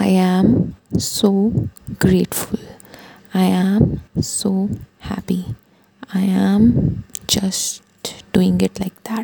I am so grateful. I am so happy. I am just doing it like that.